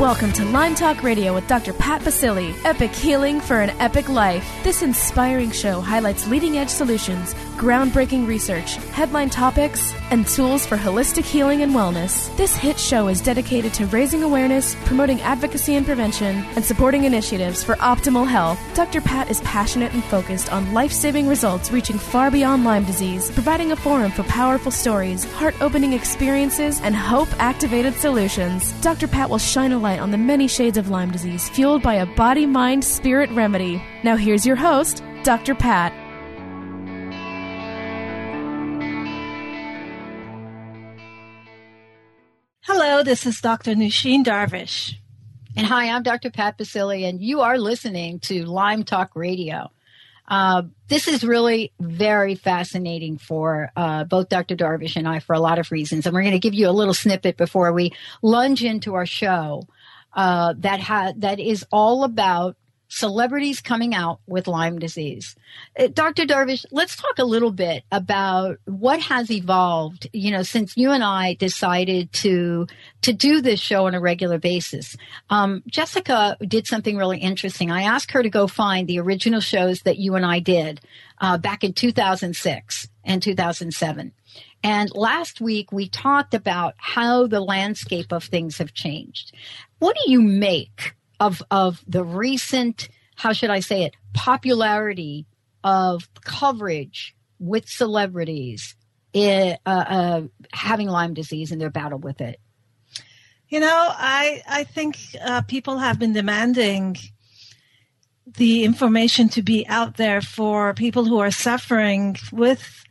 Welcome to Lyme Talk Radio with Dr. Pat Baccili, Epic Healing for an Epic Life. This inspiring show highlights leading edge solutions, groundbreaking research, headline topics, and tools for holistic healing and wellness. This hit show is dedicated to raising awareness, promoting advocacy and prevention, and supporting initiatives for optimal health. Dr. Pat is passionate and focused on life saving results reaching far beyond Lyme disease, providing a forum for powerful stories, heart opening experiences, and hope activated solutions. Dr. Pat will shine a light on the many shades of Lyme disease fueled by a body mind spirit remedy. Now, here's your host, Dr. Pat. This is Dr. Nooshin Darvish. And hi, I'm Dr. Pat Baccili, and you are listening to Lyme Talk Radio. Uh, this is really very fascinating for uh, both Dr. Darvish and I for a lot of reasons. And we're going to give you a little snippet before we lunge into our show uh, that ha- that is all about celebrities coming out with Lyme disease. Uh, Dr. Darvish, let's talk a little bit about what has evolved, you know, since you and I decided to to do this show on a regular basis. Um, Jessica did something really interesting. I asked her to go find the original shows that you and I did uh, back in 2006 and 2007. And last week we talked about how the landscape of things have changed. What do you make of of the recent, how should I say it, popularity of coverage with celebrities in, uh, uh, having Lyme disease and their battle with it? You know, I I think uh, people have been demanding the information to be out there for people who are suffering with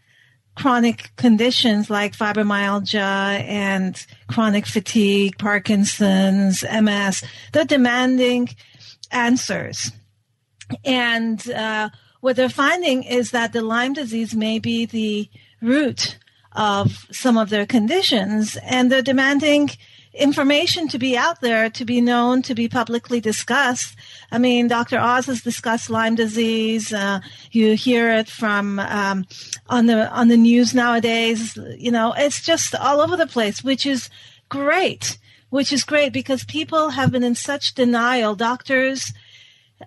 chronic conditions like fibromyalgia and chronic fatigue, Parkinson's, MS. They're demanding answers. And uh, what they're finding is that the Lyme disease may be the root of some of their conditions, and they're demanding information to be out there, to be known, to be publicly discussed. I mean, Dr. Oz has discussed Lyme disease. Uh, you hear it from um, on the on the news nowadays. You know, it's just all over the place, which is great. Which is great because people have been in such denial. Doctors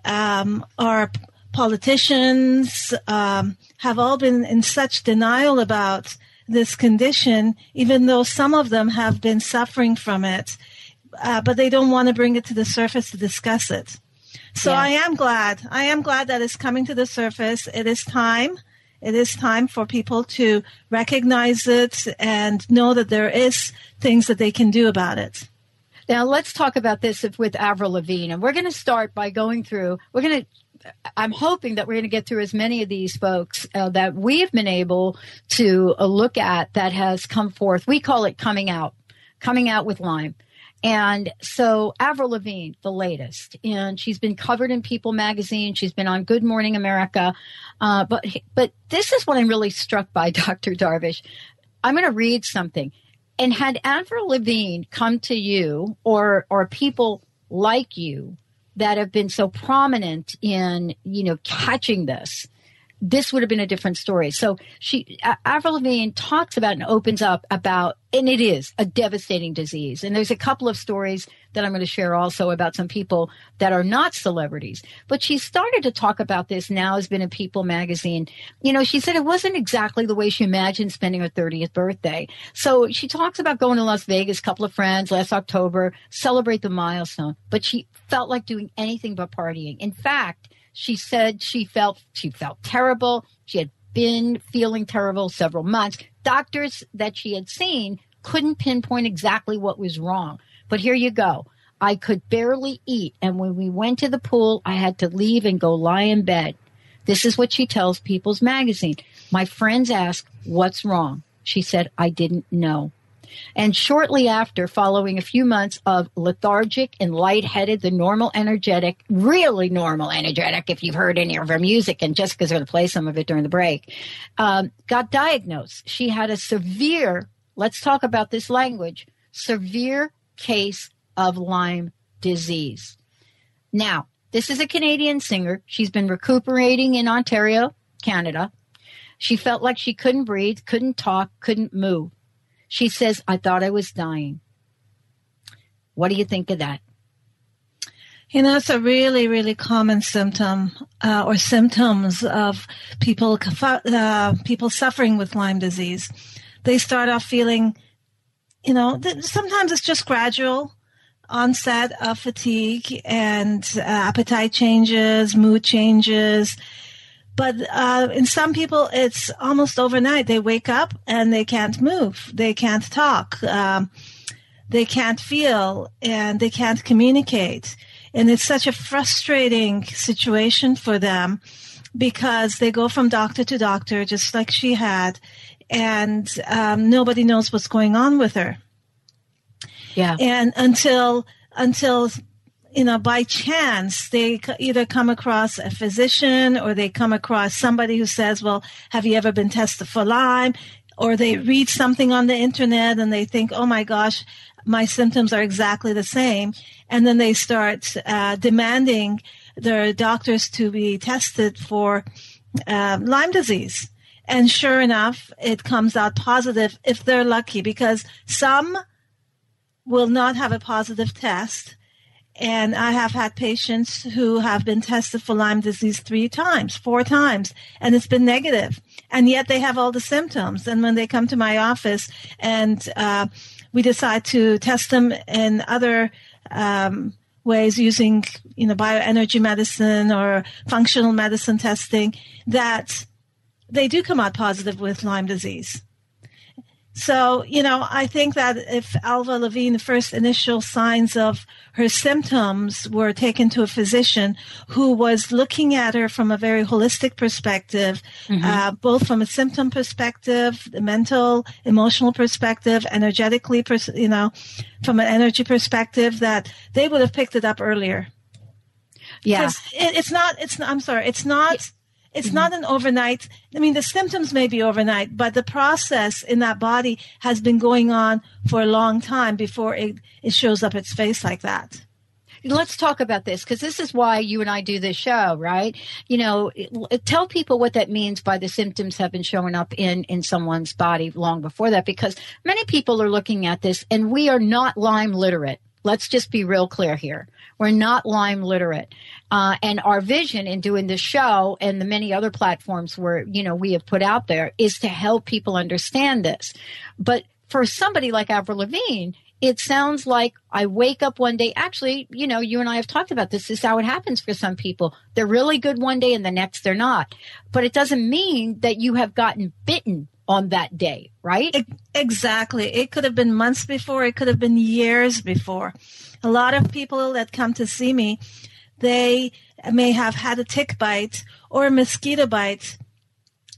um, are politicians um, have all been in such denial about this condition, even though some of them have been suffering from it, uh, but they don't want to bring it to the surface to discuss it. So yeah. I am glad. I am glad that it's coming to the surface. It is time. It is time for people to recognize it and know that there is things that they can do about it. Now let's talk about this with Avril Lavigne, and we're going to start by going through. We're going to I'm hoping that we're going to get through as many of these folks uh, that we've been able to uh, look at that has come forth. We call it coming out, coming out with Lyme. And so Avril Lavigne, the latest, and she's been covered in People magazine. She's been on Good Morning America. Uh, but, but this is what I'm really struck by, Dr. Darvish. I'm going to read something. And had Avril Lavigne come to you or, or people like you that have been so prominent in, you know, catching this, this would have been a different story. So she, Avril Lavigne talks about and opens up about, and it is a devastating disease. And there's a couple of stories that I'm going to share also about some people that are not celebrities. But she started to talk about this now has been in People magazine. You know, she said it wasn't exactly the way she imagined spending her 30th birthday. So she talks about going to Las Vegas, a couple of friends last October, celebrate the milestone. But she felt like doing anything but partying. In fact, she said she felt she felt terrible. She had been feeling terrible several months. Doctors that she had seen couldn't pinpoint exactly what was wrong. But here you go. I could barely eat. And when we went to the pool, I had to leave and go lie in bed. This is what she tells People's Magazine. My friends ask, What's wrong? She said, I didn't know. And shortly after, following a few months of lethargic and lightheaded, the normal energetic, really normal energetic, if you've heard any of her music, and Jessica's going to play some of it during the break, um, got diagnosed. She had a severe, let's talk about this language, severe case of Lyme disease. Now, this is a Canadian singer. She's been recuperating in Ontario, Canada. She felt like she couldn't breathe, couldn't talk, couldn't move. She says, I thought I was dying. What do you think of that? You know, it's a really, really common symptom uh, or symptoms of people uh, people suffering with Lyme disease. They start off feeling, you know, sometimes it's just gradual onset of fatigue and uh, appetite changes, mood changes. But uh, in some people, it's almost overnight. They wake up and they can't move. They can't talk. Um, they can't feel and they can't communicate. And it's such a frustrating situation for them because they go from doctor to doctor, just like she had, and um, nobody knows what's going on with her. Yeah. And until until you know by chance they either come across a physician or they come across somebody who says, "Well, have you ever been tested for Lyme?" Or they read something on the internet and they think, "Oh my gosh, my symptoms are exactly the same," and then they start uh, demanding their doctors to be tested for uh, Lyme disease. And sure enough, it comes out positive if they're lucky because some will not have a positive test. And I have had patients who have been tested for Lyme disease three times, four times, and it's been negative. And yet they have all the symptoms. And when they come to my office and uh, we decide to test them in other um, ways using, you know, bioenergy medicine or functional medicine testing, that they do come out positive with Lyme disease. So, you know, I think that if Avril Lavigne, the first initial signs of her symptoms were taken to a physician who was looking at her from a very holistic perspective, mm-hmm. uh, both from a symptom perspective, the mental, emotional perspective, energetically, pers- you know, from an energy perspective, that they would have picked it up earlier. Yeah. It, it's not, it's not, I'm sorry, it's not. It's mm-hmm. not an overnight. I mean, the symptoms may be overnight, but the process in that body has been going on for a long time before it, it shows up its face like that let's talk about this because this is why you and I do this show, right? You know, tell people what that means by the symptoms have been showing up in in someone's body long before that because many people are looking at this and we are not Lyme literate. Let's just be real clear here. We're not Lyme literate. Uh, and our vision in doing this show and the many other platforms where, you know, we have put out there is to help people understand this. But for somebody like Avril Lavigne, it sounds like I wake up one day. Actually, you know, you and I have talked about this. This is how it happens for some people. They're really good one day and the next they're not. But it doesn't mean that you have gotten bitten on that day, right? Exactly. It could have been months before, it could have been years before. A lot of people that come to see me, they may have had a tick bite or a mosquito bite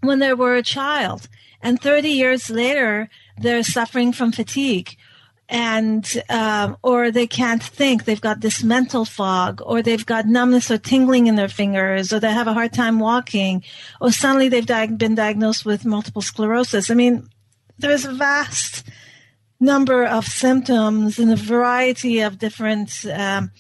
when they were a child. And 30 years later, they're suffering from fatigue. And um, or they can't think. They've got this mental fog or they've got numbness or tingling in their fingers or they have a hard time walking or suddenly they've di- been diagnosed with multiple sclerosis. I mean there's a vast number of symptoms and a variety of different um,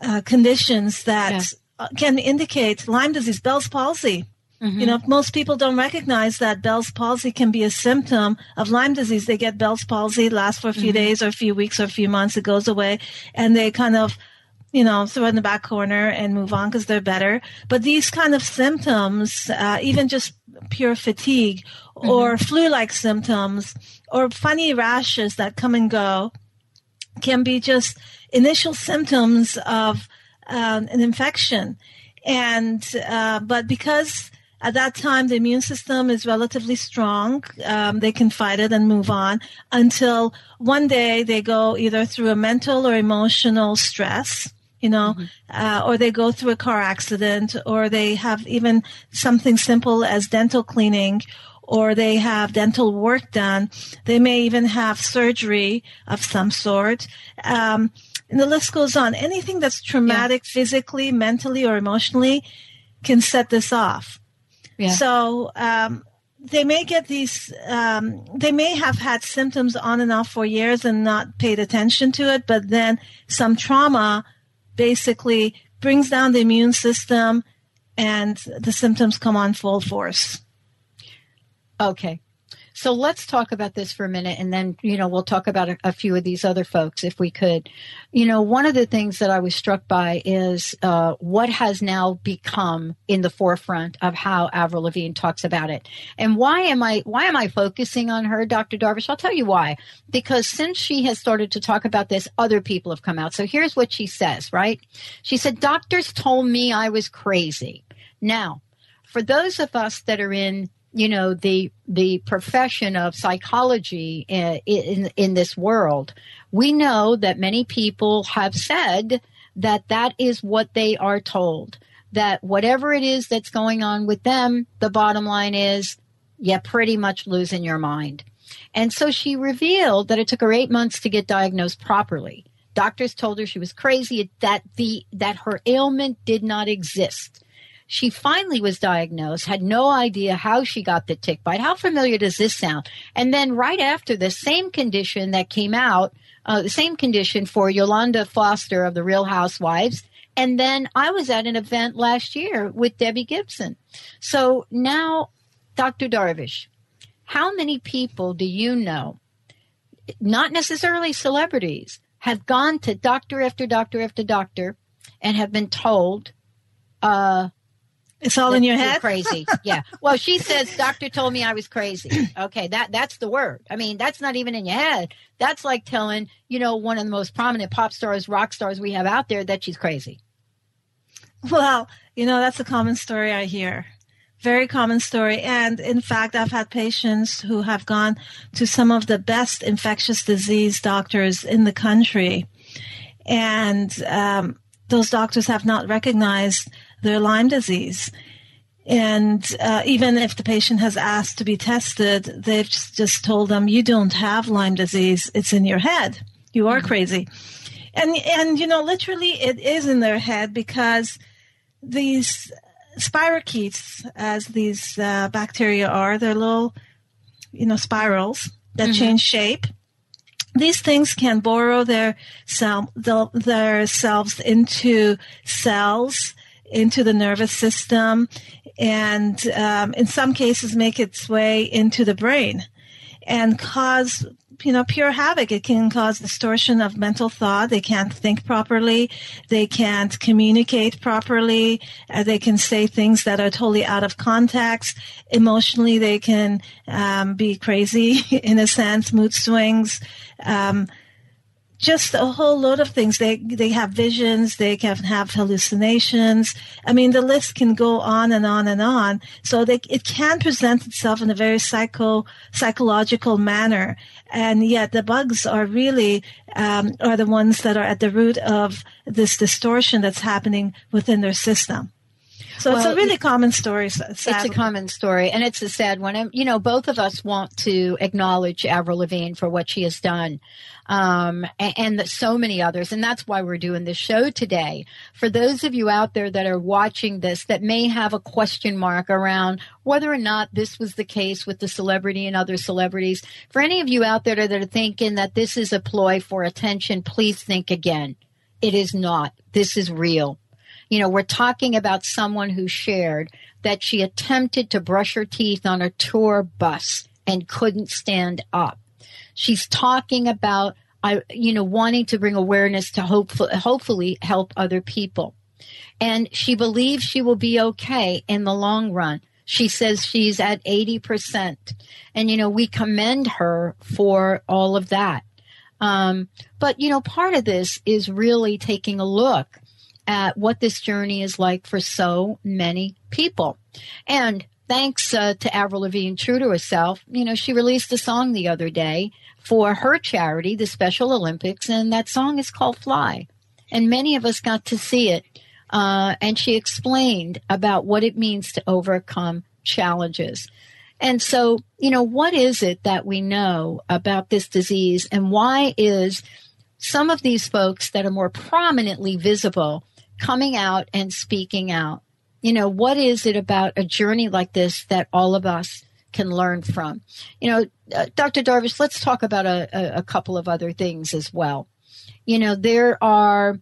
uh, conditions that yeah. can indicate lyme disease bell's palsy Mm-hmm. You know, most people don't recognize that Bell's palsy can be a symptom of Lyme disease. They get Bell's palsy, lasts for a few mm-hmm. days or a few weeks or a few months, it goes away, and they kind of, you know, throw in the back corner and move on because they're better. But these kind of symptoms, uh, even just pure fatigue mm-hmm. or flu-like symptoms or funny rashes that come and go, can be just initial symptoms of um, an infection. And uh, but because at that time, the immune system is relatively strong. Um, they can fight it and move on until one day they go either through a mental or emotional stress, you know, mm-hmm. uh, or they go through a car accident, or they have even something simple as dental cleaning, or they have dental work done. They may even have surgery of some sort. Um, and the list goes on. Anything that's traumatic yeah. physically, mentally, or emotionally can set this off. Yeah. So um, they may get these, um, they may have had symptoms on and off for years and not paid attention to it, but then some trauma basically brings down the immune system and the symptoms come on full force. Okay. So let's talk about this for a minute and then, you know, we'll talk about a, a, few of these other folks if we could. You know, one of the things that I was struck by is uh, what has now become in the forefront of how Avril Lavigne talks about it. And why am I, why am I focusing on her, Dr. Darvish? I'll tell you why. Because since she has started to talk about this, other people have come out. So here's what she says, right? She said, doctors told me I was crazy. Now, for those of us that are in you know the the profession of psychology in, in, in this world. We know that many people have said that that is what they are told that whatever it is that's going on with them the bottom line is you're pretty much losing your mind. And so she revealed that it took her eight months to get diagnosed properly. Doctors told her she was crazy that the that her ailment did not exist she finally was diagnosed, had no idea how she got the tick bite. How familiar does this sound? And then right after the same condition that came out, uh, the same condition for Yolanda Foster of the Real Housewives. And then I was at an event last year with Debbie Gibson. So now, Dr. Darvish, how many people do you know, not necessarily celebrities, have gone to doctor after doctor after doctor and have been told, uh, it's all in your head. Crazy. Yeah. Well, she says, doctor told me I was crazy. Okay. That, that's the word. I mean, that's not even in your head. That's like telling, you know, one of the most prominent pop stars, rock stars we have out there that she's crazy. Well, you know, that's a common story I hear. Very common story. And in fact, I've had patients who have gone to some of the best infectious disease doctors in the country. And um, those doctors have not recognized their Lyme disease. And uh, even if the patient has asked to be tested, they've just told them, you don't have Lyme disease. It's in your head. You are mm-hmm. crazy. And, and, you know, literally it is in their head because these spirochetes, as these uh, bacteria are, they're little, you know, spirals that mm-hmm. change shape. These things can burrow their, cell, their selves into cells into the nervous system and um, in some cases make its way into the brain and cause you know pure havoc. It can cause distortion of mental thought. They can't think properly. They can't communicate properly. Uh, they can say things that are totally out of context. Emotionally they can um, be crazy in a sense mood swings. Um, just a whole load of things. They they have visions. They can have hallucinations. I mean, the list can go on and on and on. So they, it can present itself in a very psycho psychological manner. And yet, the bugs are really um, are the ones that are at the root of this distortion that's happening within their system. So well, it's a really common story. Sadly. It's a common story, and it's a sad one. And you know, both of us want to acknowledge Avril Lavigne for what she has done, um, and, and so many others. And that's why we're doing this show today. For those of you out there that are watching this that may have a question mark around whether or not this was the case with the celebrity and other celebrities, for any of you out there that are thinking that this is a ploy for attention, please think again. It is not. This is real. You know, we're talking about someone who shared that she attempted to brush her teeth on a tour bus and couldn't stand up. She's talking about, uh, you know, wanting to bring awareness to hopefully, hopefully help other people. And she believes she will be okay in the long run. She says she's at 80%. And, you know, we commend her for all of that. Um, but, you know, part of this is really taking a look at what this journey is like for so many people. And thanks uh, to Avril Lavigne, true to herself, you know, she released a song the other day for her charity, the Special Olympics, and that song is called Fly. And many of us got to see it. Uh, and she explained about what it means to overcome challenges. And so, you know, what is it that we know about this disease and why is some of these folks that are more prominently visible coming out and speaking out? You know, what is it about a journey like this that all of us can learn from? You know, uh, Dr. Darvish, let's talk about a, a, a couple of other things as well. You know, there are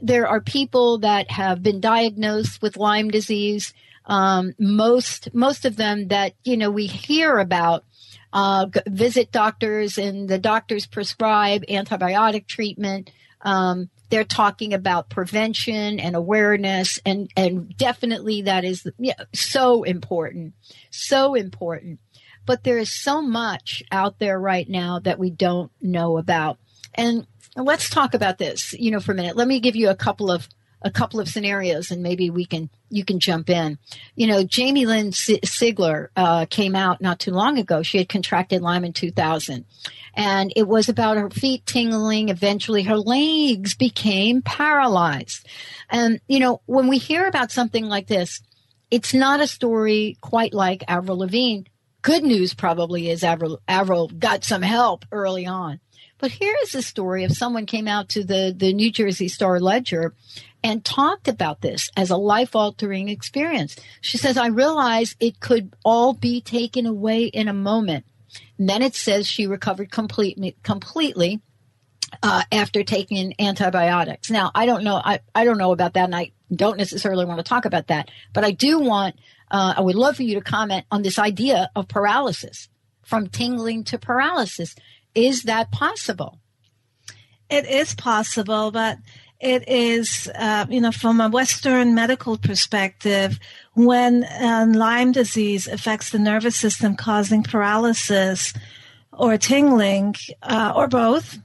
there are people that have been diagnosed with Lyme disease. Um, most most of them that you know we hear about uh, visit doctors and the doctors prescribe antibiotic treatment. Um, they're talking about prevention and awareness, and and definitely that is yeah, so important, so important. But there is so much out there right now that we don't know about, and let's talk about this, you know, for a minute. Let me give you a couple of a couple of scenarios and maybe we can you can jump in. You know jamie lynn sigler uh, came out not too long ago. She had contracted lyme in 2000 and it was about her feet tingling. Eventually her legs became paralyzed. And you know when we hear about something like this it's not a story quite like avril lavigne. Good news probably is avril, avril got some help early on but here is a story of someone came out to the, the New Jersey Star Ledger and talked about this as a life altering experience. She says, I realized it could all be taken away in a moment. And then it says she recovered completely, completely uh, after taking antibiotics. Now, I don't know. I, I don't know about that, and I don't necessarily want to talk about that. But I do want. Uh, I would love for you to comment on this idea of paralysis, from tingling to paralysis. Is that possible? It is possible, but it is, uh, you know, from a Western medical perspective, when Lyme disease affects the nervous system, causing paralysis or tingling, uh, or both,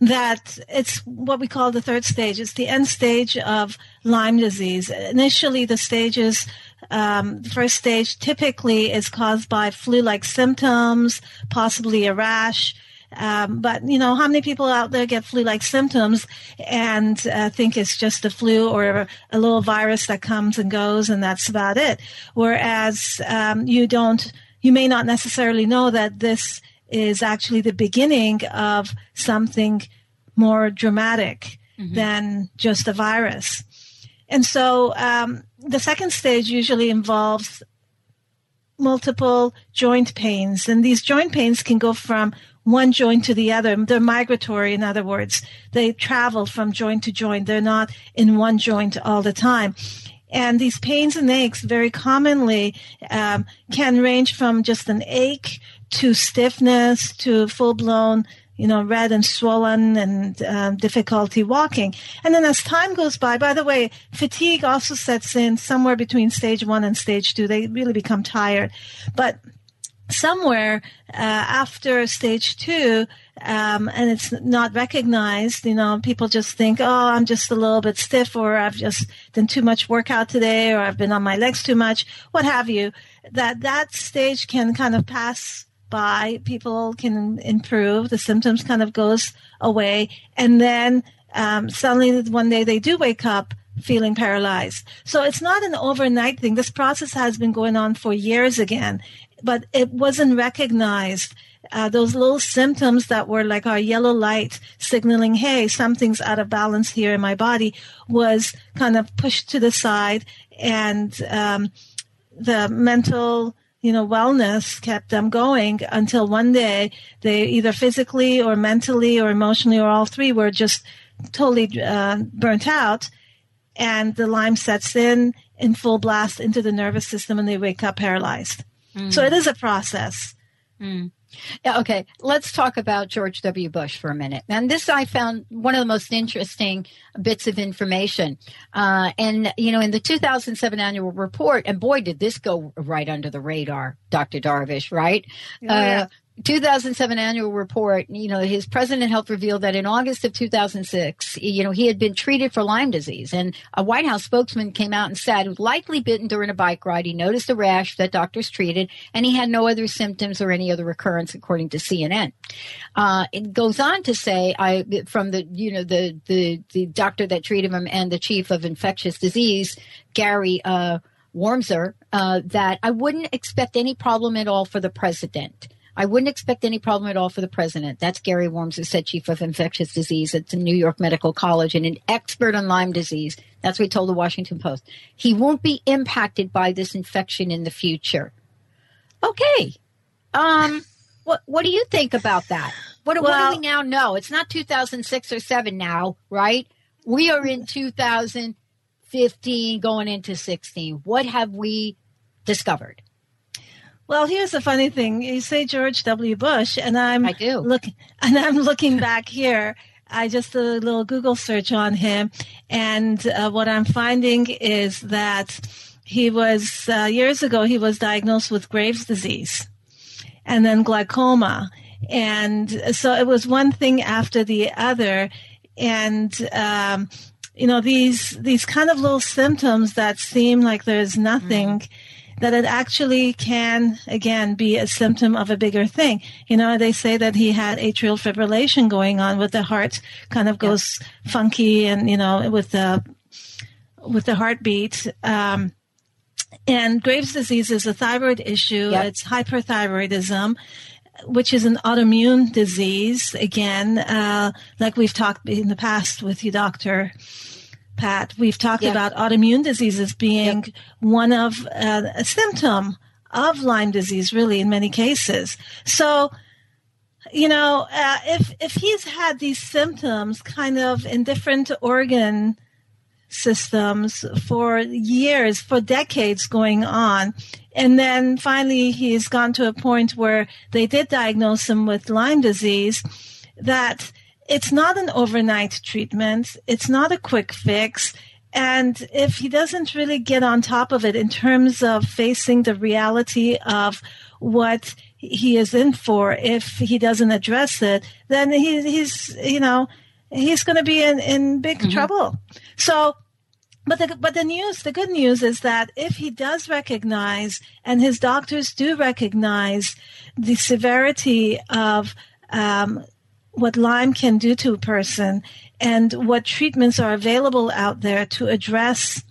that it's what we call the third stage. It's the end stage of Lyme disease. Initially, the stages, um, the first stage typically is caused by flu-like symptoms, possibly a rash, um, but you know, how many people out there get flu-like symptoms and uh, think it's just a flu or a little virus that comes and goes, and that's about it. Whereas um, you don't, you may not necessarily know that this is actually the beginning of something more dramatic mm-hmm. than just a virus. And so um, the second stage usually involves multiple joint pains. And these joint pains can go from one joint to the other. They're migratory, in other words. They travel from joint to joint. They're not in one joint all the time. And these pains and aches very commonly um, can range from just an ache to stiffness to full blown you know, red and swollen and um, difficulty walking. And then as time goes by, by the way, fatigue also sets in somewhere between stage one and stage two. They really become tired. But somewhere uh, after stage two, um, and it's not recognized, you know, people just think, oh, I'm just a little bit stiff, or I've just done too much workout today, or I've been on my legs too much, what have you. That that stage can kind of pass by. People can improve. The symptoms kind of goes away, and then um, suddenly one day they do wake up feeling paralyzed. So it's not an overnight thing. This process has been going on for years again but it wasn't recognized. Uh, those little symptoms that were like our yellow light signaling, hey, something's out of balance here in my body, was kind of pushed to the side, and um, the mental you know, wellness kept them going until one day they either physically or mentally or emotionally or all three were just totally uh, burnt out. And the Lyme sets in in full blast into the nervous system and they wake up paralyzed. Mm. So it is a process. Mm. Yeah, okay, let's talk about George W. Bush for a minute. And this I found one of the most interesting bits of information. Uh, and, you know, in the 2007 annual report, and boy, did this go right under the radar, Dr. Darvish, right? Oh, yeah. uh, 2007 annual report, you know, his president health revealed that in August of 2006, you know, he had been treated for Lyme disease. And a White House spokesman came out and said, likely bitten during a bike ride. He noticed a rash that doctors treated, and he had no other symptoms or any other recurrence, according to CNN. Uh, it goes on to say, I, from the, you know, the, the, the doctor that treated him and the chief of infectious disease, Gary, uh, Wormser uh, that I wouldn't expect any problem at all for the president. I wouldn't expect any problem at all for the president. That's Gary Wormser, said chief of infectious disease at the New York Medical College and an expert on Lyme disease. That's what he told the Washington Post. He won't be impacted by this infection in the future. Okay. Um, what what do you think about that? What, well, what do we now know? It's not 2006 or 7 now, right? We are in 2015 going into 16. What have we discovered? Well, here's the funny thing. You say George W. Bush, and I'm I do. looking, and I'm looking back here. I just did a little Google search on him, and uh, what I'm finding is that he was uh, years ago he was diagnosed with Graves' disease, and then glaucoma, and so it was one thing after the other, and. Um, you know these these kind of little symptoms that seem like there's nothing mm that it actually can, again, be a symptom of a bigger thing. You know, they say that he had atrial fibrillation going on with the heart kind of goes yeah. funky and, you know, with the, with the heartbeat. Um, and Graves' disease is a thyroid issue. Yep. It's hyperthyroidism which is an autoimmune disease. Again, uh, like we've talked in the past with you, doctor. Pat, we've talked yeah. about autoimmune diseases being yep. one of uh, a symptom of Lyme disease, really, in many cases. So, you know, uh, if if he's had these symptoms kind of in different organ systems for years, for decades going on, and then finally he's gone to a point where they did diagnose him with Lyme disease, that it's not an overnight treatment. It's not a quick fix. And if he doesn't really get on top of it in terms of facing the reality of what he is in for, if he doesn't address it, then he, he's, you know, he's going to be in, in big mm-hmm. trouble. So, but the, but the news, the good news is that if he does recognize and his doctors do recognize the severity of um, what Lyme can do to a person and what treatments are available out there to address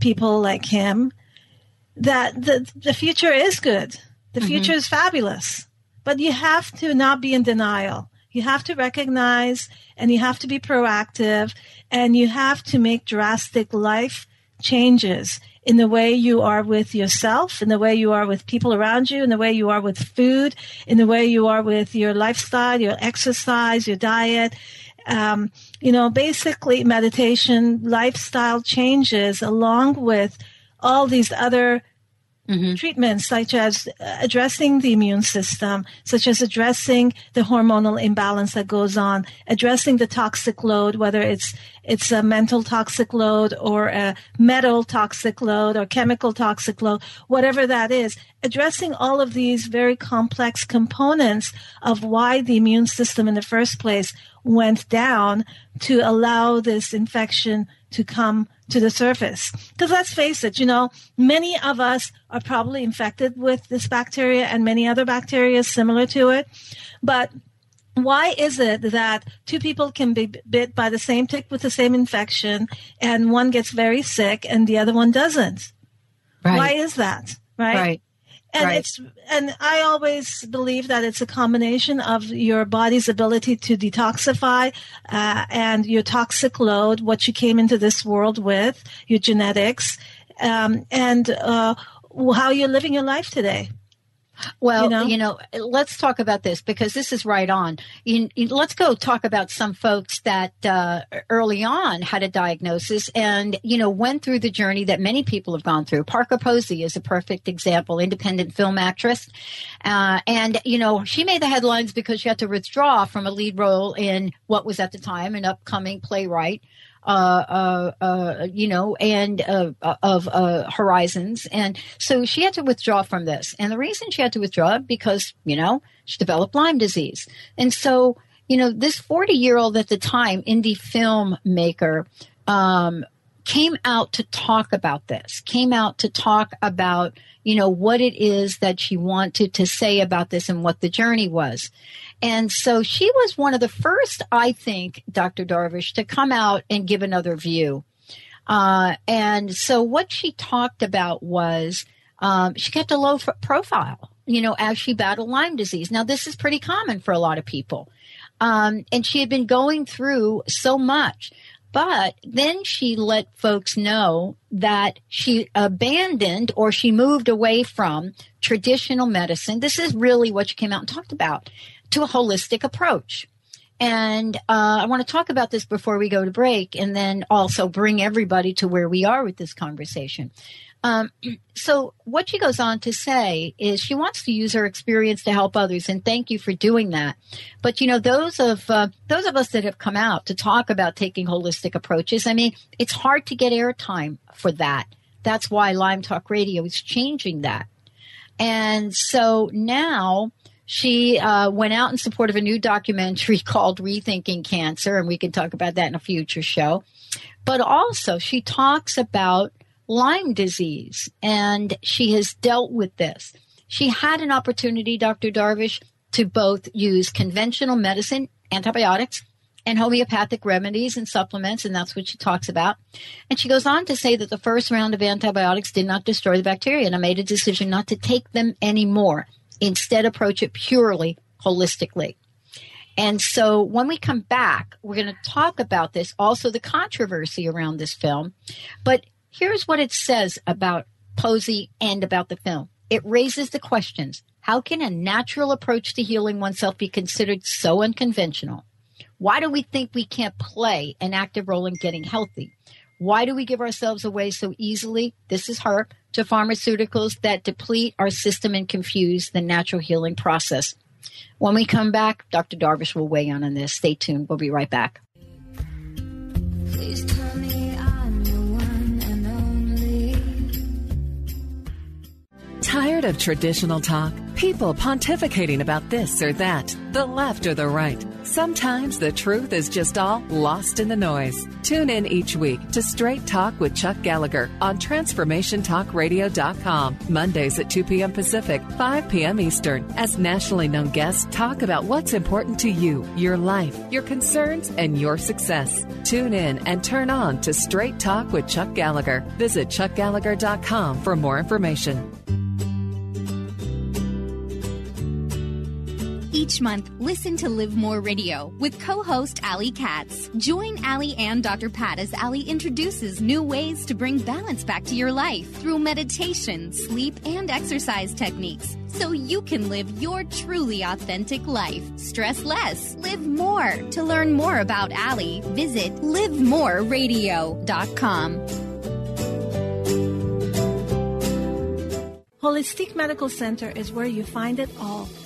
people like him, that the, the future is good. The mm-hmm. future is fabulous. But you have to not be in denial. You have to recognize and you have to be proactive and you have to make drastic life changes in the way you are with yourself, in the way you are with people around you, in the way you are with food, in the way you are with your lifestyle, your exercise, your diet. Um, you know, basically meditation, lifestyle changes along with all these other mm-hmm. treatments such as addressing the immune system, such as addressing the hormonal imbalance that goes on, addressing the toxic load, whether it's it's a mental toxic load or a metal toxic load or chemical toxic load, whatever that is, addressing all of these very complex components of why the immune system in the first place went down to allow this infection to come to the surface. Because let's face it, you know, many of us are probably infected with this bacteria and many other bacteria similar to it. But why is it that two people can be bit by the same tick with the same infection and one gets very sick and the other one doesn't? Right. Why is that? Right. Right and right. it's and i always believe that it's a combination of your body's ability to detoxify uh, and your toxic load what you came into this world with your genetics um, and uh, how you're living your life today well, you know? you know? let's talk about this because this is right on. You, you, let's go talk about some folks that uh, early on had a diagnosis and, you know, went through the journey that many people have gone through. Parker Posey is a perfect example, independent film actress. Uh, and, you know, she made the headlines because she had to withdraw from a lead role in what was at the time an upcoming playwright uh, uh, uh, you know, and uh, of uh, Horizons. And so she had to withdraw from this. And the reason she had to withdraw because, you know, she developed Lyme disease. And so, you know, this 40 year old at the time indie filmmaker um, came out to talk about this, came out to talk about, you know, what it is that she wanted to say about this and what the journey was. And so she was one of the first, I think, Dr. Darvish, to come out and give another view. Uh, and so what she talked about was um, she kept a low f- profile, you know, as she battled Lyme disease. Now, this is pretty common for a lot of people. Um, and she had been going through so much. But then she let folks know that she abandoned or she moved away from traditional medicine. This is really what she came out and talked about to a holistic approach. And uh, I want to talk about this before we go to break and then also bring everybody to where we are with this conversation. Um, so what she goes on to say is she wants to use her experience to help others, and thank you for doing that. But you know, those of uh, those of us that have come out to talk about taking holistic approaches, I mean, it's hard to get airtime for that. That's why Lyme Talk Radio is changing that. And so now she uh, went out in support of a new documentary called Rethinking Cancer, and we can talk about that in a future show. But also, she talks about Lyme disease, and she has dealt with this. She had an opportunity, Dr. Darvish, to both use conventional medicine, antibiotics, and homeopathic remedies and supplements, and that's what she talks about. And she goes on to say that the first round of antibiotics did not destroy the bacteria, and I made a decision not to take them anymore. Instead, approach it purely holistically. And so when we come back, we're going to talk about this, also the controversy around this film. But here's what it says about Posey and about the film. It raises the questions. How can a natural approach to healing oneself be considered so unconventional? Why do we think we can't play an active role in getting healthy? Why do we give ourselves away so easily? This is her to pharmaceuticals that deplete our system and confuse the natural healing process. When we come back, Dr. Darvish will weigh in on this. Stay tuned. We'll be right back. Tired of traditional talk? People pontificating about this or that, the left or the right. Sometimes the truth is just all lost in the noise. Tune in each week to Straight Talk with Chuck Gallagher on TransformationTalkRadio.com, Mondays at 2 p.m. Pacific, 5 p.m. Eastern, as nationally known guests talk about what's important to you, your life, your concerns, and your success. Tune in and turn on to Straight Talk with Chuck Gallagher. Visit ChuckGallagher.com for more information. Each month, listen to Live More Radio with co host Ali Katz. Join Ali and Dr. Pat as Ali introduces new ways to bring balance back to your life through meditation, sleep, and exercise techniques so you can live your truly authentic life. Stress less, live more. To learn more about Ali, visit livemoreradio.com. Holistic Medical Center is where you find it all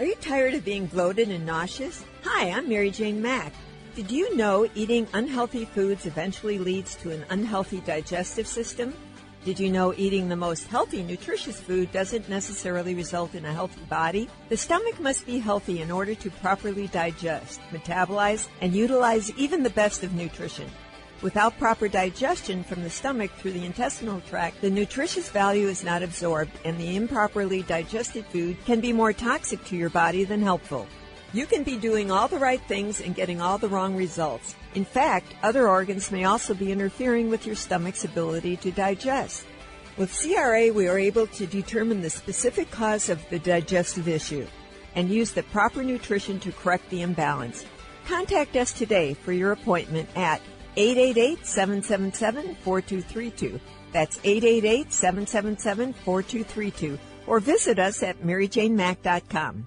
Are you tired of being bloated and nauseous? Hi, I'm Mary Jane Mack. Did you know eating unhealthy foods eventually leads to an unhealthy digestive system? Did you know eating the most healthy, nutritious food doesn't necessarily result in a healthy body? The stomach must be healthy in order to properly digest, metabolize, and utilize even the best of nutrition. Without proper digestion from the stomach through the intestinal tract, the nutritious value is not absorbed, and the improperly digested food can be more toxic to your body than helpful. You can be doing all the right things and getting all the wrong results. In fact, other organs may also be interfering with your stomach's ability to digest. With CRA, we are able to determine the specific cause of the digestive issue and use the proper nutrition to correct the imbalance. Contact us today for your appointment at 888-777-4232. That's 888-777-4232 or visit us at maryjanemack.com.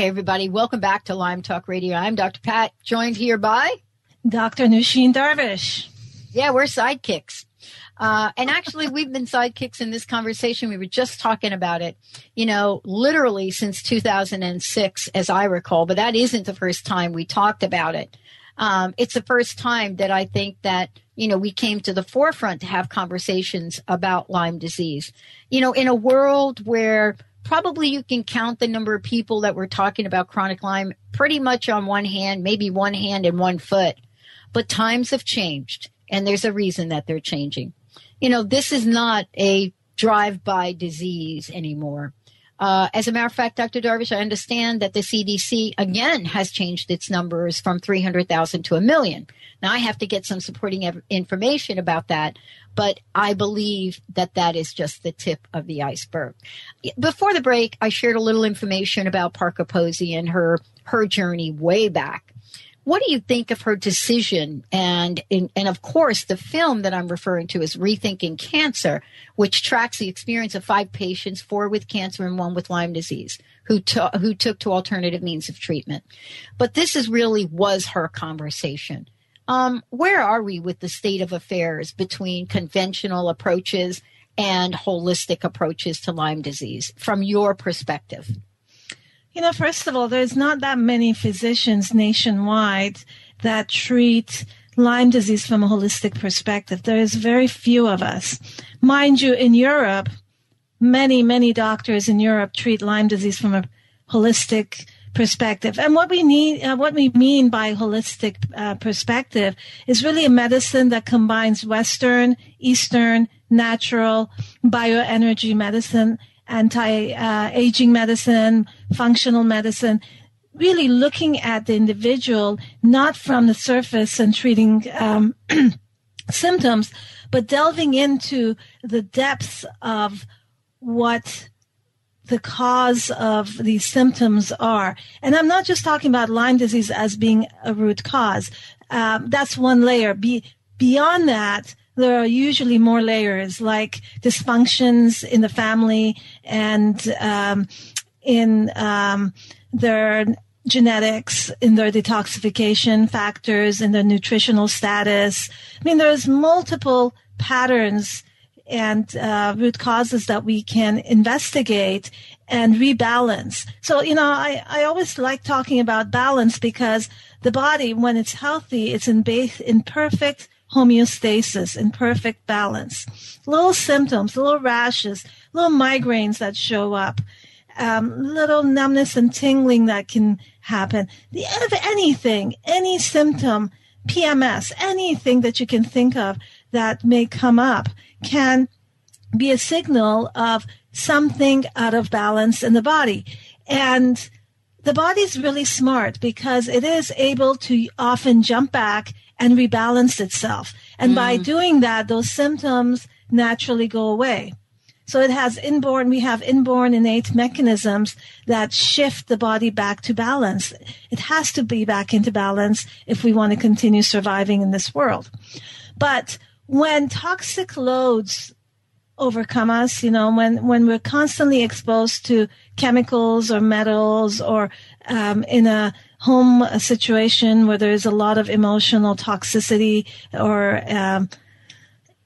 Hey, everybody. Welcome back to Lyme Talk Radio. I'm Dr. Pat, joined here by Dr. Nooshin Darvish. Yeah, we're sidekicks. Uh, and actually, we've been sidekicks in this conversation. We were just talking about it, you know, literally since 2006, as I recall, but that isn't the first time we talked about it. Um, it's the first time that I think that, you know, we came to the forefront to have conversations about Lyme disease. You know, in a world where probably you can count the number of people that were talking about chronic Lyme pretty much on one hand, maybe one hand and one foot. But times have changed, and there's a reason that they're changing. You know, this is not a drive by disease anymore. Uh, as a matter of fact, Dr. Darvish, I understand that the CDC again has changed its numbers from 300,000 to a million. Now I have to get some supporting ev- information about that, but I believe that that is just the tip of the iceberg. Before the break, I shared a little information about Parker Posey and her her journey way back. What do you think of her decision? And in, and of course, the film that I'm referring to is Rethinking Cancer, which tracks the experience of five patients, four with cancer and one with Lyme disease, who to, who took to alternative means of treatment. But this is really was her conversation. Um, where are we with the state of affairs between conventional approaches and holistic approaches to Lyme disease from your perspective? You know, first of all, there's not that many physicians nationwide that treat Lyme disease from a holistic perspective. There is very few of us. Mind you, in Europe, many, many doctors in Europe treat Lyme disease from a holistic perspective. And what we need, uh, what we mean by holistic uh, perspective is really a medicine that combines Western, Eastern, natural, bioenergy medicine, anti-aging medicine, functional medicine, really looking at the individual not from the surface and treating um, symptoms, but delving into the depths of what the cause of these symptoms are. And I'm not just talking about Lyme disease as being a root cause. Um, that's one layer. Be, beyond that, there are usually more layers like dysfunctions in the family and um, in um, their genetics, in their detoxification factors, in their nutritional status. I mean, there's multiple patterns and uh, root causes that we can investigate and rebalance. So, you know, I, I always like talking about balance because the body, when it's healthy, it's in, base, in perfect homeostasis, in perfect balance. Little symptoms, little rashes, little migraines that show up, um, little numbness and tingling that can happen. The, of anything, any symptom, PMS, anything that you can think of that may come up can be a signal of something out of balance in the body. And the body's really smart because it is able to often jump back and rebalance itself. And mm. by doing that, those symptoms naturally go away. So it has inborn, we have inborn innate mechanisms that shift the body back to balance. It has to be back into balance if we want to continue surviving in this world. But when toxic loads overcome us, you know, when, when we're constantly exposed to chemicals or metals or um, in a home situation where there's a lot of emotional toxicity or um,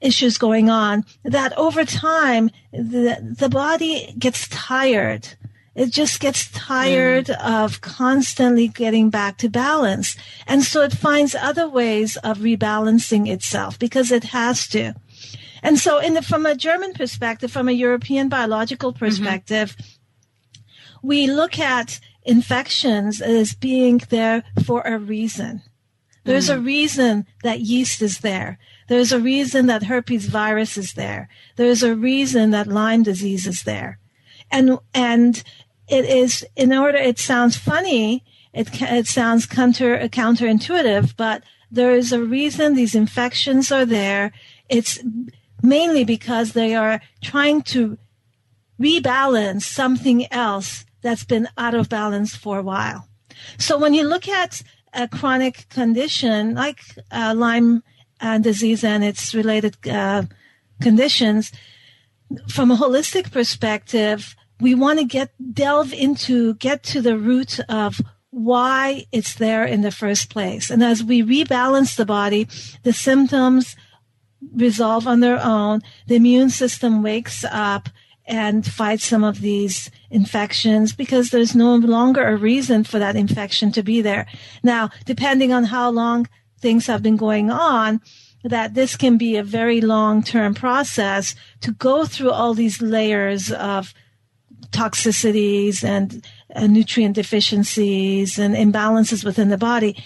issues going on, that over time the, the body gets tired it just gets tired mm. of constantly getting back to balance. And so it finds other ways of rebalancing itself because it has to. And so in the, from a German perspective, from a European biological mm-hmm. perspective, mm-hmm. we look at infections as being there for a reason. There's mm. a reason that yeast is there. There's a reason that herpes virus is there. There's a reason that Lyme disease is there. And, and it is, in order, it sounds funny. It, it sounds counter, counterintuitive, but there is a reason these infections are there. It's mainly because they are trying to rebalance something else that's been out of balance for a while. So when you look at a chronic condition like uh, Lyme uh, disease and its related uh, conditions, from a holistic perspective, we want to get delve into get to the root of why it's there in the first place. And as we rebalance the body, the symptoms resolve on their own. The immune system wakes up and fight some of these infections because there's no longer a reason for that infection to be there. Now, depending on how long things have been going on, that this can be a very long term process to go through all these layers of toxicities and, nutrient deficiencies and imbalances within the body.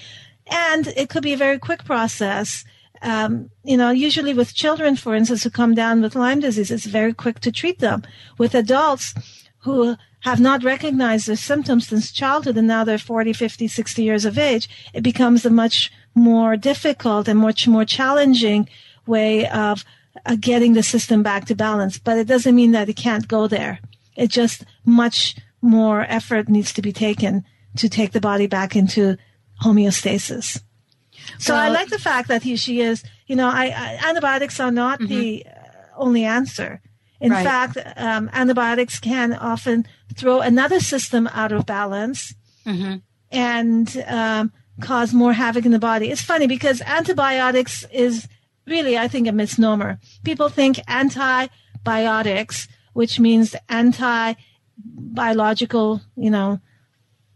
And it could be a very quick process um, you know, usually with children, for instance, who come down with Lyme disease, it's very quick to treat them. With adults who have not recognized their symptoms since childhood and now they're 40, 50, 60 years of age, it becomes a much more difficult and much more challenging way of uh, getting the system back to balance. But it doesn't mean that it can't go there. It just much more effort needs to be taken to take the body back into homeostasis. So well, I like the fact that he, she is, you know, I, I antibiotics are not mm-hmm. the uh, only answer. In right. fact, um, antibiotics can often throw another system out of balance mm-hmm. and um, cause more havoc in the body. It's funny because antibiotics is really, I think, a misnomer. People think antibiotics, which means anti biological, you know,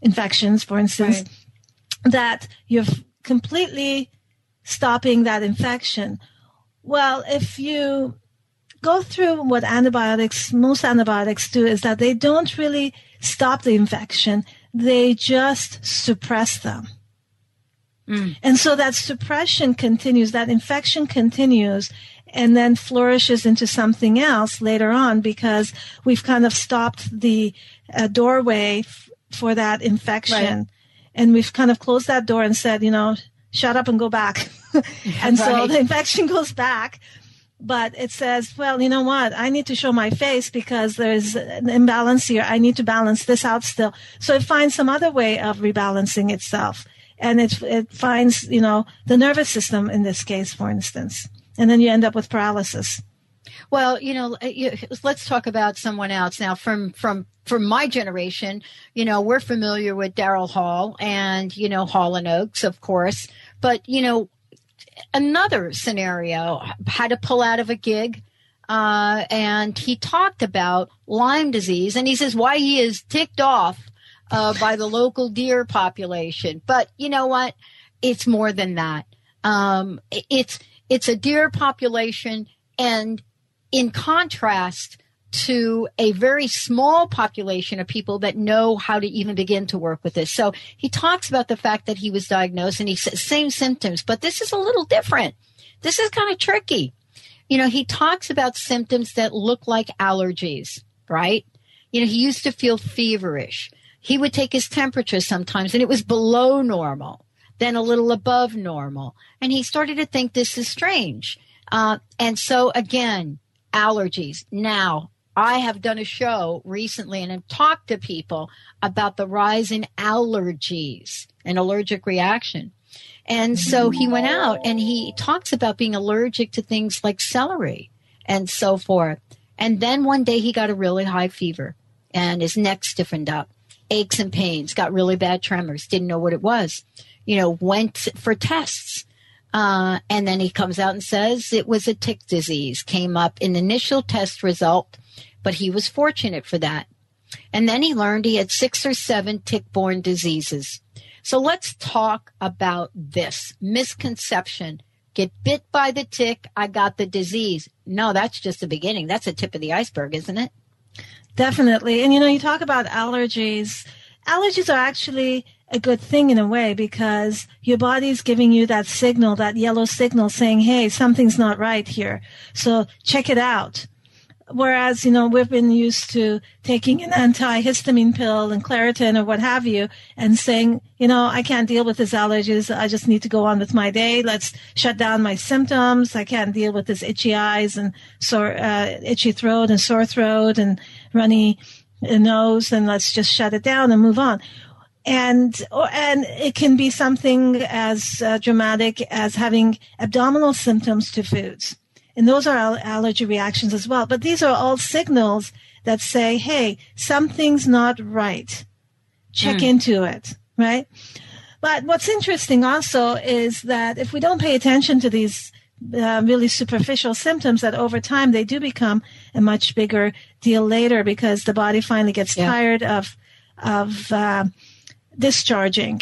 infections, for instance, right. that you're completely stopping that infection. Well, if you go through what antibiotics, most antibiotics do is that they don't really stop the infection. They just suppress them. Mm. And so that suppression continues, that infection continues and then flourishes into something else later on because we've kind of stopped the uh, doorway f- for that infection. Right and we've kind of closed that door and said, you know, shut up and go back. and right. so the infection goes back. But it says, well, you know what? I need to show my face because there's an imbalance here. I need to balance this out still. So it finds some other way of rebalancing itself. And it, it finds, you know, the nervous system in this case, for instance. And then you end up with paralysis. Well, you know, let's talk about someone else now from from from my generation. You know, we're familiar with Daryl Hall and you know Hall and Oates, of course. But you know, another scenario had to pull out of a gig. Uh, and he talked about Lyme disease, and he says why he is ticked off uh, by the local deer population. But you know what? It's more than that. Um, it's it's a deer population, and in contrast to a very small population of people that know how to even begin to work with this. So he talks about the fact that he was diagnosed and he says same symptoms, but this is a little different. This is kind of tricky. You know, he talks about symptoms that look like allergies, right? You know, he used to feel feverish. He would take his temperature sometimes and it was below normal, then a little above normal. And he started to think this is strange. Uh, and so again, allergies. Now, I have done a show recently and have talked to people about the rise in allergies and allergic reaction. And so he went out and he talks about being allergic to things like celery and so forth. And then one day he got a really high fever and his neck stiffened up, aches and pains, got really bad tremors, didn't know what it was. You know, went for tests uh, and then he comes out and says it was a tick disease, came up in initial test result, but he was fortunate for that. And then he learned he had six or seven tick borne diseases. So let's talk about this misconception. Get bit by the tick, I got the disease. No, that's just the beginning. That's the tip of the iceberg, isn't it? Definitely. And you know, you talk about allergies. Allergies are actually a good thing in a way because your body's giving you that signal, that yellow signal saying, Hey, something's not right here. So check it out. Whereas, you know, we've been used to taking an antihistamine pill and Claritin or what have you and saying, you know, I can't deal with these allergies. I just need to go on with my day. Let's shut down my symptoms. I can't deal with this itchy eyes and sore, uh, itchy throat and sore throat and runny nose. And let's just shut it down and move on and and it can be something as uh, dramatic as having abdominal symptoms to foods and those are allergy reactions as well. But these are all signals that say, hey, something's not right. Check mm. into it, right? But what's interesting also is that if we don't pay attention to these uh, really superficial symptoms, that over time they do become a much bigger deal later because the body finally gets yeah. tired of of uh, discharging,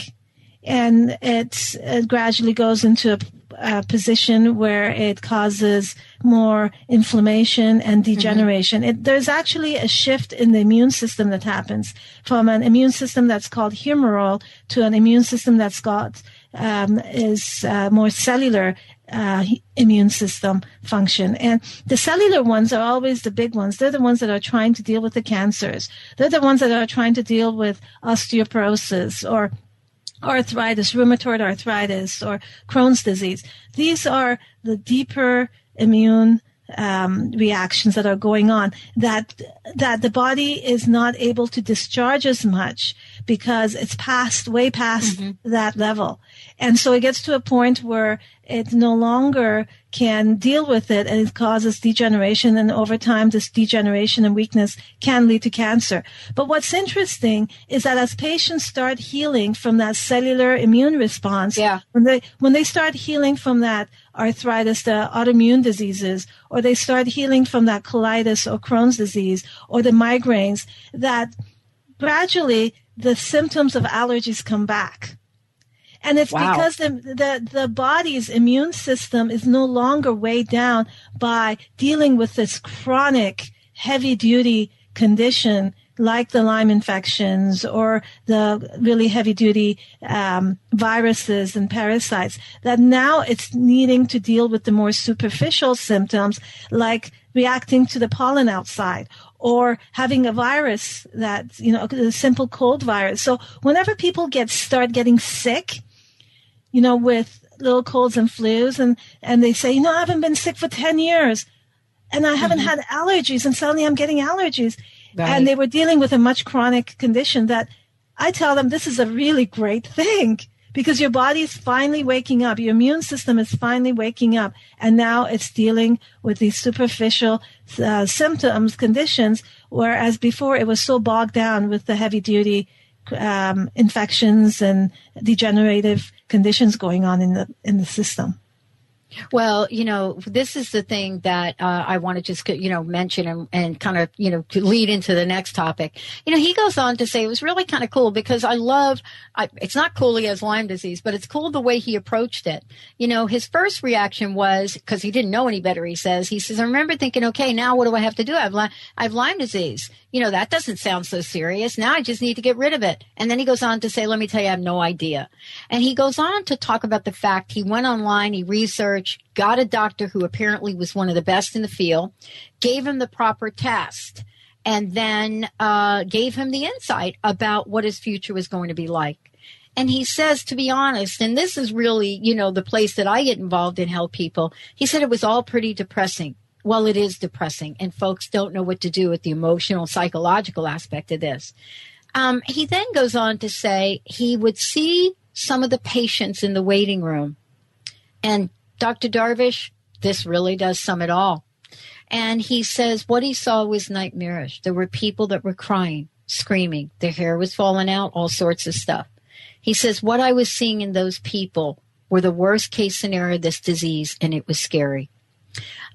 and it, it gradually goes into a uh, position where it causes more inflammation and mm-hmm. degeneration. Mm-hmm. It, there's actually a shift in the immune system that happens from an immune system that's called humoral to an immune system that's got um, is uh, more cellular uh, immune system function. And the cellular ones are always the big ones. They're the ones that are trying to deal with the cancers. They're the ones that are trying to deal with osteoporosis or arthritis, rheumatoid arthritis, or Crohn's disease. These are the deeper immune um, reactions that are going on that that the body is not able to discharge as much because it's past way past mm-hmm. that level and so it gets to a point where it no longer can deal with it and it causes degeneration and over time this degeneration and weakness can lead to cancer. But what's interesting is that as patients start healing from that cellular immune response, yeah. when they when they start healing from that arthritis, the autoimmune diseases, or they start healing from that colitis or Crohn's disease or the migraines, that gradually the symptoms of allergies come back. And it's wow. because the, the, the body's immune system is no longer weighed down by dealing with this chronic heavy duty condition like the Lyme infections or the really heavy duty um, viruses and parasites, that now it's needing to deal with the more superficial symptoms like reacting to the pollen outside or having a virus that, you know, a simple cold virus. So whenever people get, start getting sick, you know, with little colds and flus and, and they say, you know, I haven't been sick for 10 years and I haven't mm-hmm. had allergies and suddenly I'm getting allergies. Right. And they were dealing with a much chronic condition that I tell them this is a really great thing because your body is finally waking up. Your immune system is finally waking up. And now it's dealing with these superficial uh, symptoms, conditions, whereas before it was so bogged down with the heavy duty um, infections and degenerative conditions going on in the in the system. Well, you know, this is the thing that uh, I want to just, you know, mention and, and kind of, you know, lead into the next topic. You know, he goes on to say it was really kind of cool because I love, I, it's not cool he has Lyme disease, but it's cool the way he approached it. You know, his first reaction was, because he didn't know any better, he says, he says, I remember thinking, okay, now what do I have to do? I have, I have Lyme disease. You know, that doesn't sound so serious. Now I just need to get rid of it. And then he goes on to say, let me tell you, I have no idea. And he goes on to talk about the fact he went online, he researched, got a doctor who apparently was one of the best in the field, gave him the proper test, and then uh, gave him the insight about what his future was going to be like. And he says, to be honest, and this is really, you know, the place that I get involved in help people. He said it was all pretty depressing. Well, it is depressing, and folks don't know what to do with the emotional, psychological aspect of this. Um, he then goes on to say he would see some of the patients in the waiting room and Dr. Darvish, this really does sum it all. And he says what he saw was nightmarish. There were people that were crying, screaming, their hair was falling out, all sorts of stuff. He says what I was seeing in those people were the worst case scenario of this disease, and it was scary.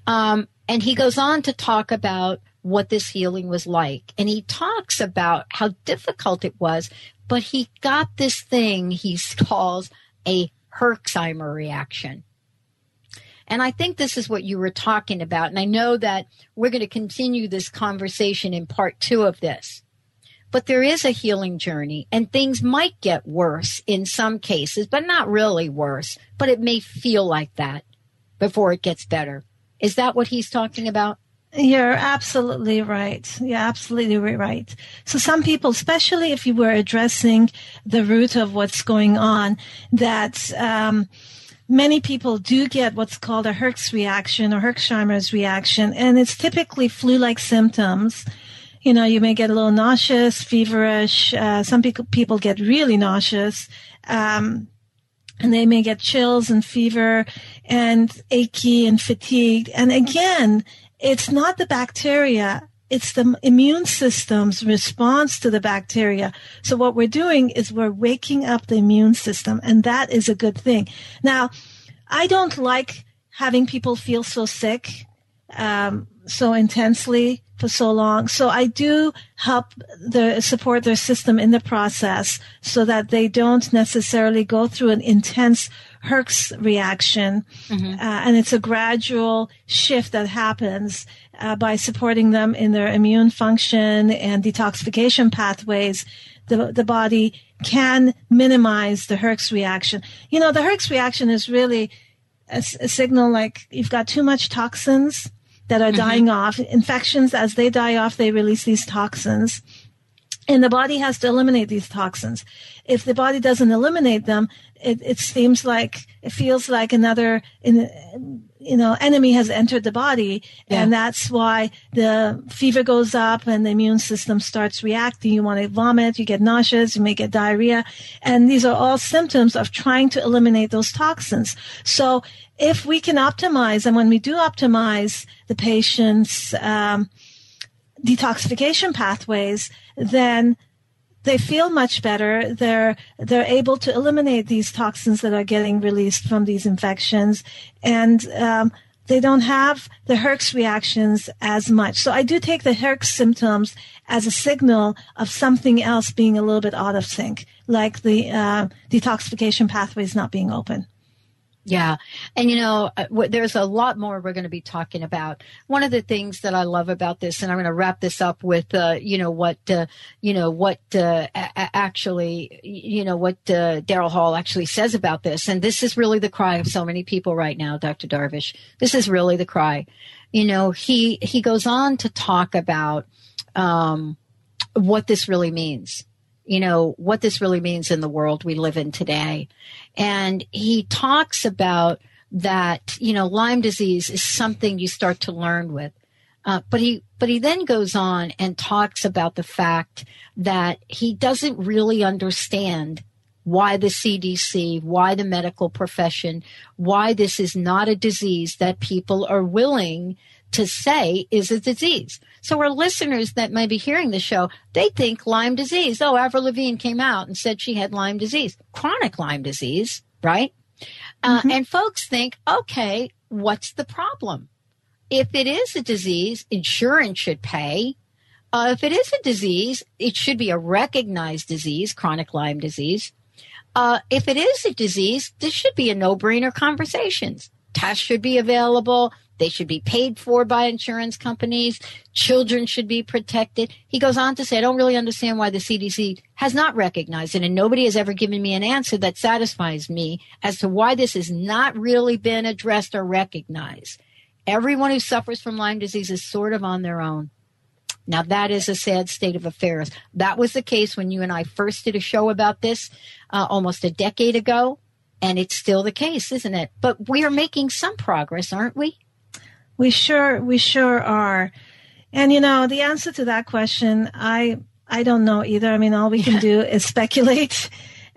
Um, and he goes on to talk about what this healing was like. And he talks about how difficult it was, but he got this thing he calls a Herxheimer reaction. And I think this is what you were talking about. And I know that we're going to continue this conversation in part two of this. but there is a healing journey and things might get worse in some cases, but not really worse, but it may feel like that before it gets better. Is that what he's talking about? You're absolutely right. You're absolutely right. So some people, especially if you were addressing the root of what's going on, that um, many people do get what's called a Herx reaction or Herxheimer's reaction, and it's typically flu-like symptoms. You know, you may get a little nauseous, feverish. Uh, some people people get really nauseous. Um, and they may get chills and fever and achy and fatigued. And again, it's not the bacteria. It's the immune system's response to the bacteria. So what we're doing is we're waking up the immune system and that is a good thing. Now, I don't like having people feel so sick, um, so intensely for so long. So I do help the support their system in the process so that they don't necessarily go through an intense Herx reaction. Mm-hmm. Uh, and it's a gradual shift that happens uh, by supporting them in their immune function and detoxification pathways. The, the body can minimize the Herx reaction. You know, the Herx reaction is really a, a signal like you've got too much toxins that are mm-hmm. dying off. Infections, as they die off, they release these toxins. And the body has to eliminate these toxins. If the body doesn't eliminate them, it, it seems like it feels like another in, you know enemy has entered the body yeah. and that's why the fever goes up and the immune system starts reacting you want to vomit you get nauseous you may get diarrhea and these are all symptoms of trying to eliminate those toxins so if we can optimize and when we do optimize the patient's um, detoxification pathways then they feel much better. They're they're able to eliminate these toxins that are getting released from these infections, and um, they don't have the Herx reactions as much. So I do take the Herx symptoms as a signal of something else being a little bit out of sync, like the uh, detoxification pathways not being open. Yeah. And you know, uh, there's a lot more we're going to be talking about. One of the things that I love about this, and I'm going to wrap this up with, uh, you know, what, uh, you know, what, uh, a- actually, you know, what, uh, Daryl Hall actually says about this. And this is really the cry of so many people right now, Dr. Darvish. This is really the cry. You know, he, he goes on to talk about, um, what this really means you know, what this really means in the world we live in today. And he talks about that, you know, Lyme disease is something you start to learn with. Uh, but he, but he then goes on and talks about the fact that he doesn't really understand why the CDC, why the medical profession, why this is not a disease that people are willing to say is a disease. So our listeners that may be hearing the show, they think Lyme disease. Oh, Avril Lavigne came out and said she had Lyme disease, chronic Lyme disease, right? Uh, mm-hmm. Uh, and folks think, okay, what's the problem? If it is a disease, insurance should pay. Uh, if it is a disease, it should be a recognized disease, chronic Lyme disease. Uh, if it is a disease, this should be a no-brainer conversations. Tests should be available. They should be paid for by insurance companies. Children should be protected. He goes on to say, I don't really understand why the CDC has not recognized it, and nobody has ever given me an answer that satisfies me as to why this has not really been addressed or recognized. Everyone who suffers from Lyme disease is sort of on their own. Now, that is a sad state of affairs. That was the case when you and I first did a show about this uh, almost a decade ago, and it's still the case, isn't it? But we are making some progress, aren't we? We sure, we sure are. And you know, the answer to that question, I, I don't know either. I mean, all we can do is speculate.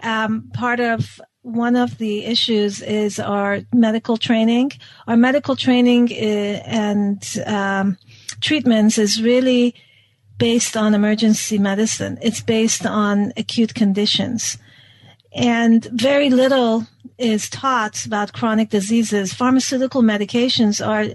Um, part of one of the issues is our medical training. Our medical training is, and um, treatments is really based on emergency medicine. It's based on acute conditions. And very little is taught about chronic diseases. Pharmaceutical medications are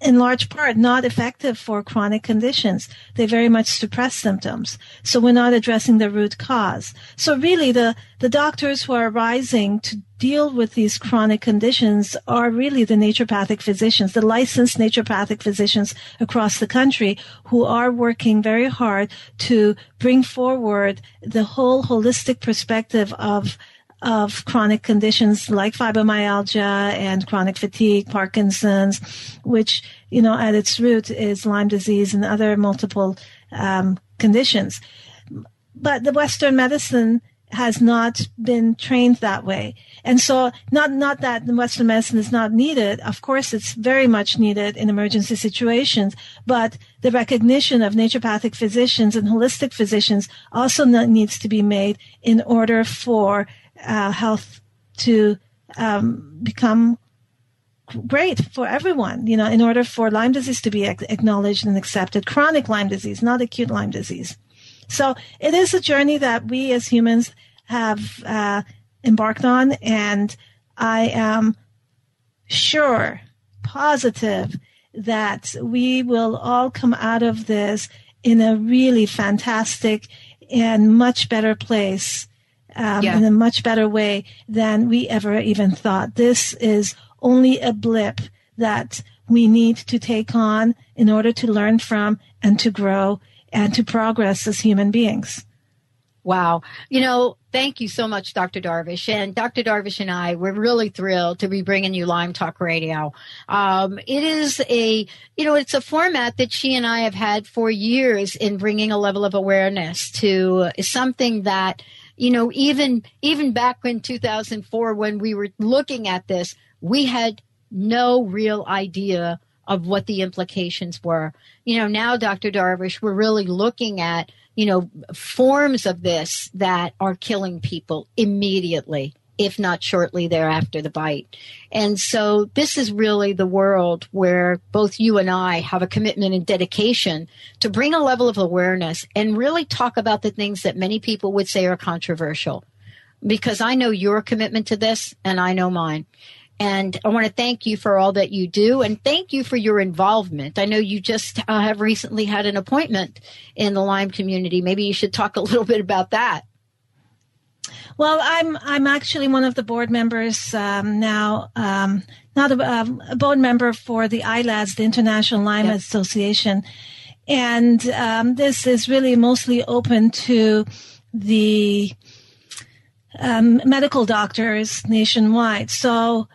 in large part not effective for chronic conditions. They very much suppress symptoms. So we're not addressing the root cause. So really the, the doctors who are rising to deal with these chronic conditions are really the naturopathic physicians, the licensed naturopathic physicians across the country who are working very hard to bring forward the whole holistic perspective of of chronic conditions like fibromyalgia and chronic fatigue, Parkinson's, which, you know, at its root is Lyme disease and other multiple um, conditions. But the Western medicine has not been trained that way. And so not, not that Western medicine is not needed. Of course, it's very much needed in emergency situations, but the recognition of naturopathic physicians and holistic physicians also needs to be made in order for uh, health to um, become great for everyone, you know, in order for Lyme disease to be acknowledged and accepted, chronic Lyme disease, not acute Lyme disease. So it is a journey that we as humans have uh, embarked on, and I am sure, positive that we will all come out of this in a really fantastic and much better place um, yeah. in a much better way than we ever even thought. This is only a blip that we need to take on in order to learn from and to grow and to progress as human beings. Wow. You know, thank you so much, Dr. Darvish. And Dr. Darvish and I, we're really thrilled to be bringing you Lyme Talk Radio. Um, it is a, you know, it's a format that she and I have had for years in bringing a level of awareness to something that you know, even even back in 2004 when we were looking at this, we had no real idea of what the implications were. You know, now Dr. Darvish, we're really looking at, you know, forms of this that are killing people immediately if not shortly thereafter the bite. And so this is really the world where both you and I have a commitment and dedication to bring a level of awareness and really talk about the things that many people would say are controversial. Because I know your commitment to this and I know mine. And I want to thank you for all that you do and thank you for your involvement. I know you just uh, have recently had an appointment in the Lyme community. Maybe you should talk a little bit about that. Well, I'm I'm actually one of the board members um, now. Um, not a, um, a, board member for the ILADS, the International Lyme yep. Association, and um, this is really mostly open to the um, medical doctors nationwide. So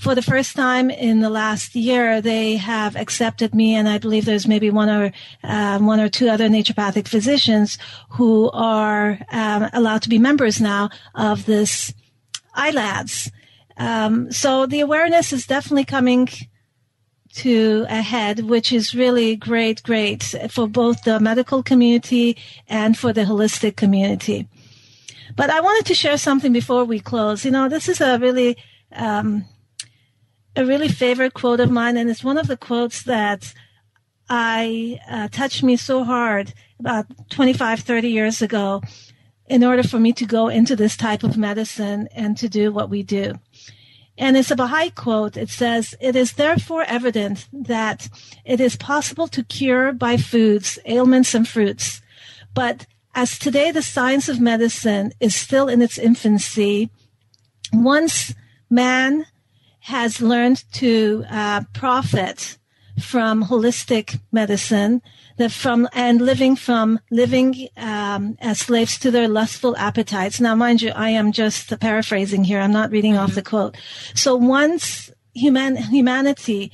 for the first time in the last year, they have accepted me, and I believe there's maybe one or um, one or two other naturopathic physicians who are um, allowed to be members now of this ILADS. Um, so the awareness is definitely coming to a head, which is really great, great for both the medical community and for the holistic community. But I wanted to share something before we close. You know, this is a really um, a really favorite quote of mine, and it's one of the quotes that I uh, touched me so hard about 25, 30 years ago in order for me to go into this type of medicine and to do what we do. And it's a Baha'i quote. It says, It is therefore evident that it is possible to cure by foods ailments and fruits. But as today the science of medicine is still in its infancy, once man has learned to uh, profit from holistic medicine that from and living from living um, as slaves to their lustful appetites. Now mind you i am just paraphrasing here. I'm not reading mm-hmm. off the quote. So once human humanity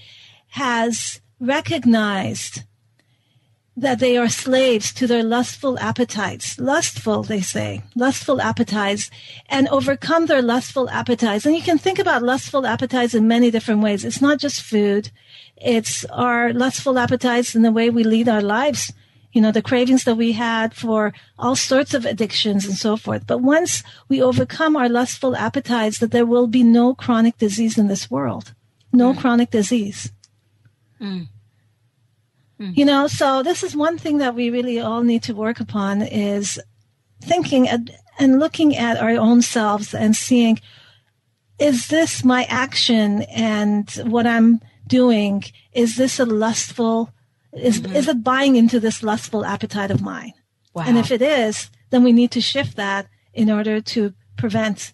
has recognized that they are slaves to their lustful appetites. Lustful, they say, lustful appetites, and overcome their lustful appetites. And you can think about lustful appetites in many different ways. It's not just food. It's our lustful appetites in the way we lead our lives. You know, the cravings that we had for all sorts of addictions and so forth. But once we overcome our lustful appetites, that there will be no chronic disease in this world. No mm. chronic disease. Mm. Mm-hmm. You know, so this is one thing that we really all need to work upon is thinking and looking at our own selves and seeing is this my action and what I'm doing? Is this a lustful, is, Mm-hmm. is it buying into this lustful appetite of mine? Wow. And if it is, then we need to shift that in order to prevent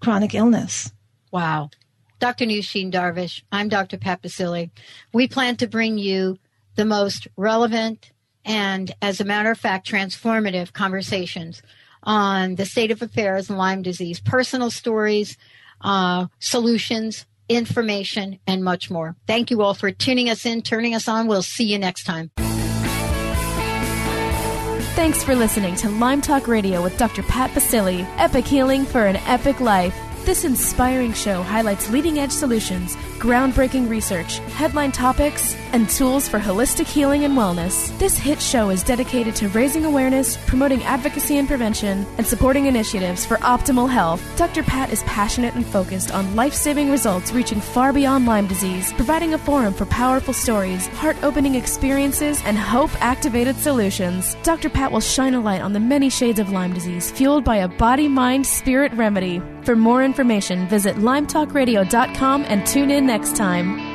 chronic illness. Wow. Dr. Nooshin Darvish, I'm Dr. Pat Baccili. We plan to bring you the most relevant and, as a matter of fact, transformative conversations on the state of affairs in Lyme disease, personal stories, uh, solutions, information, and much more. Thank you all for tuning us in, turning us on. We'll see you next time. Thanks for listening to Lyme Talk Radio with Dr. Pat Baccili, Epic Healing for an Epic Life. This inspiring show highlights leading edge solutions, groundbreaking research, headline topics, and tools for holistic healing and wellness. This hit show is dedicated to raising awareness, promoting advocacy and prevention, and supporting initiatives for optimal health. Dr. Pat is passionate and focused on life saving results reaching far beyond Lyme disease, providing a forum for powerful stories, heart opening experiences, and hope activated solutions. Dr. Pat will shine a light on the many shades of Lyme disease, fueled by a body mind spirit remedy. For more information, visit lymetalkradio.com and tune in next time.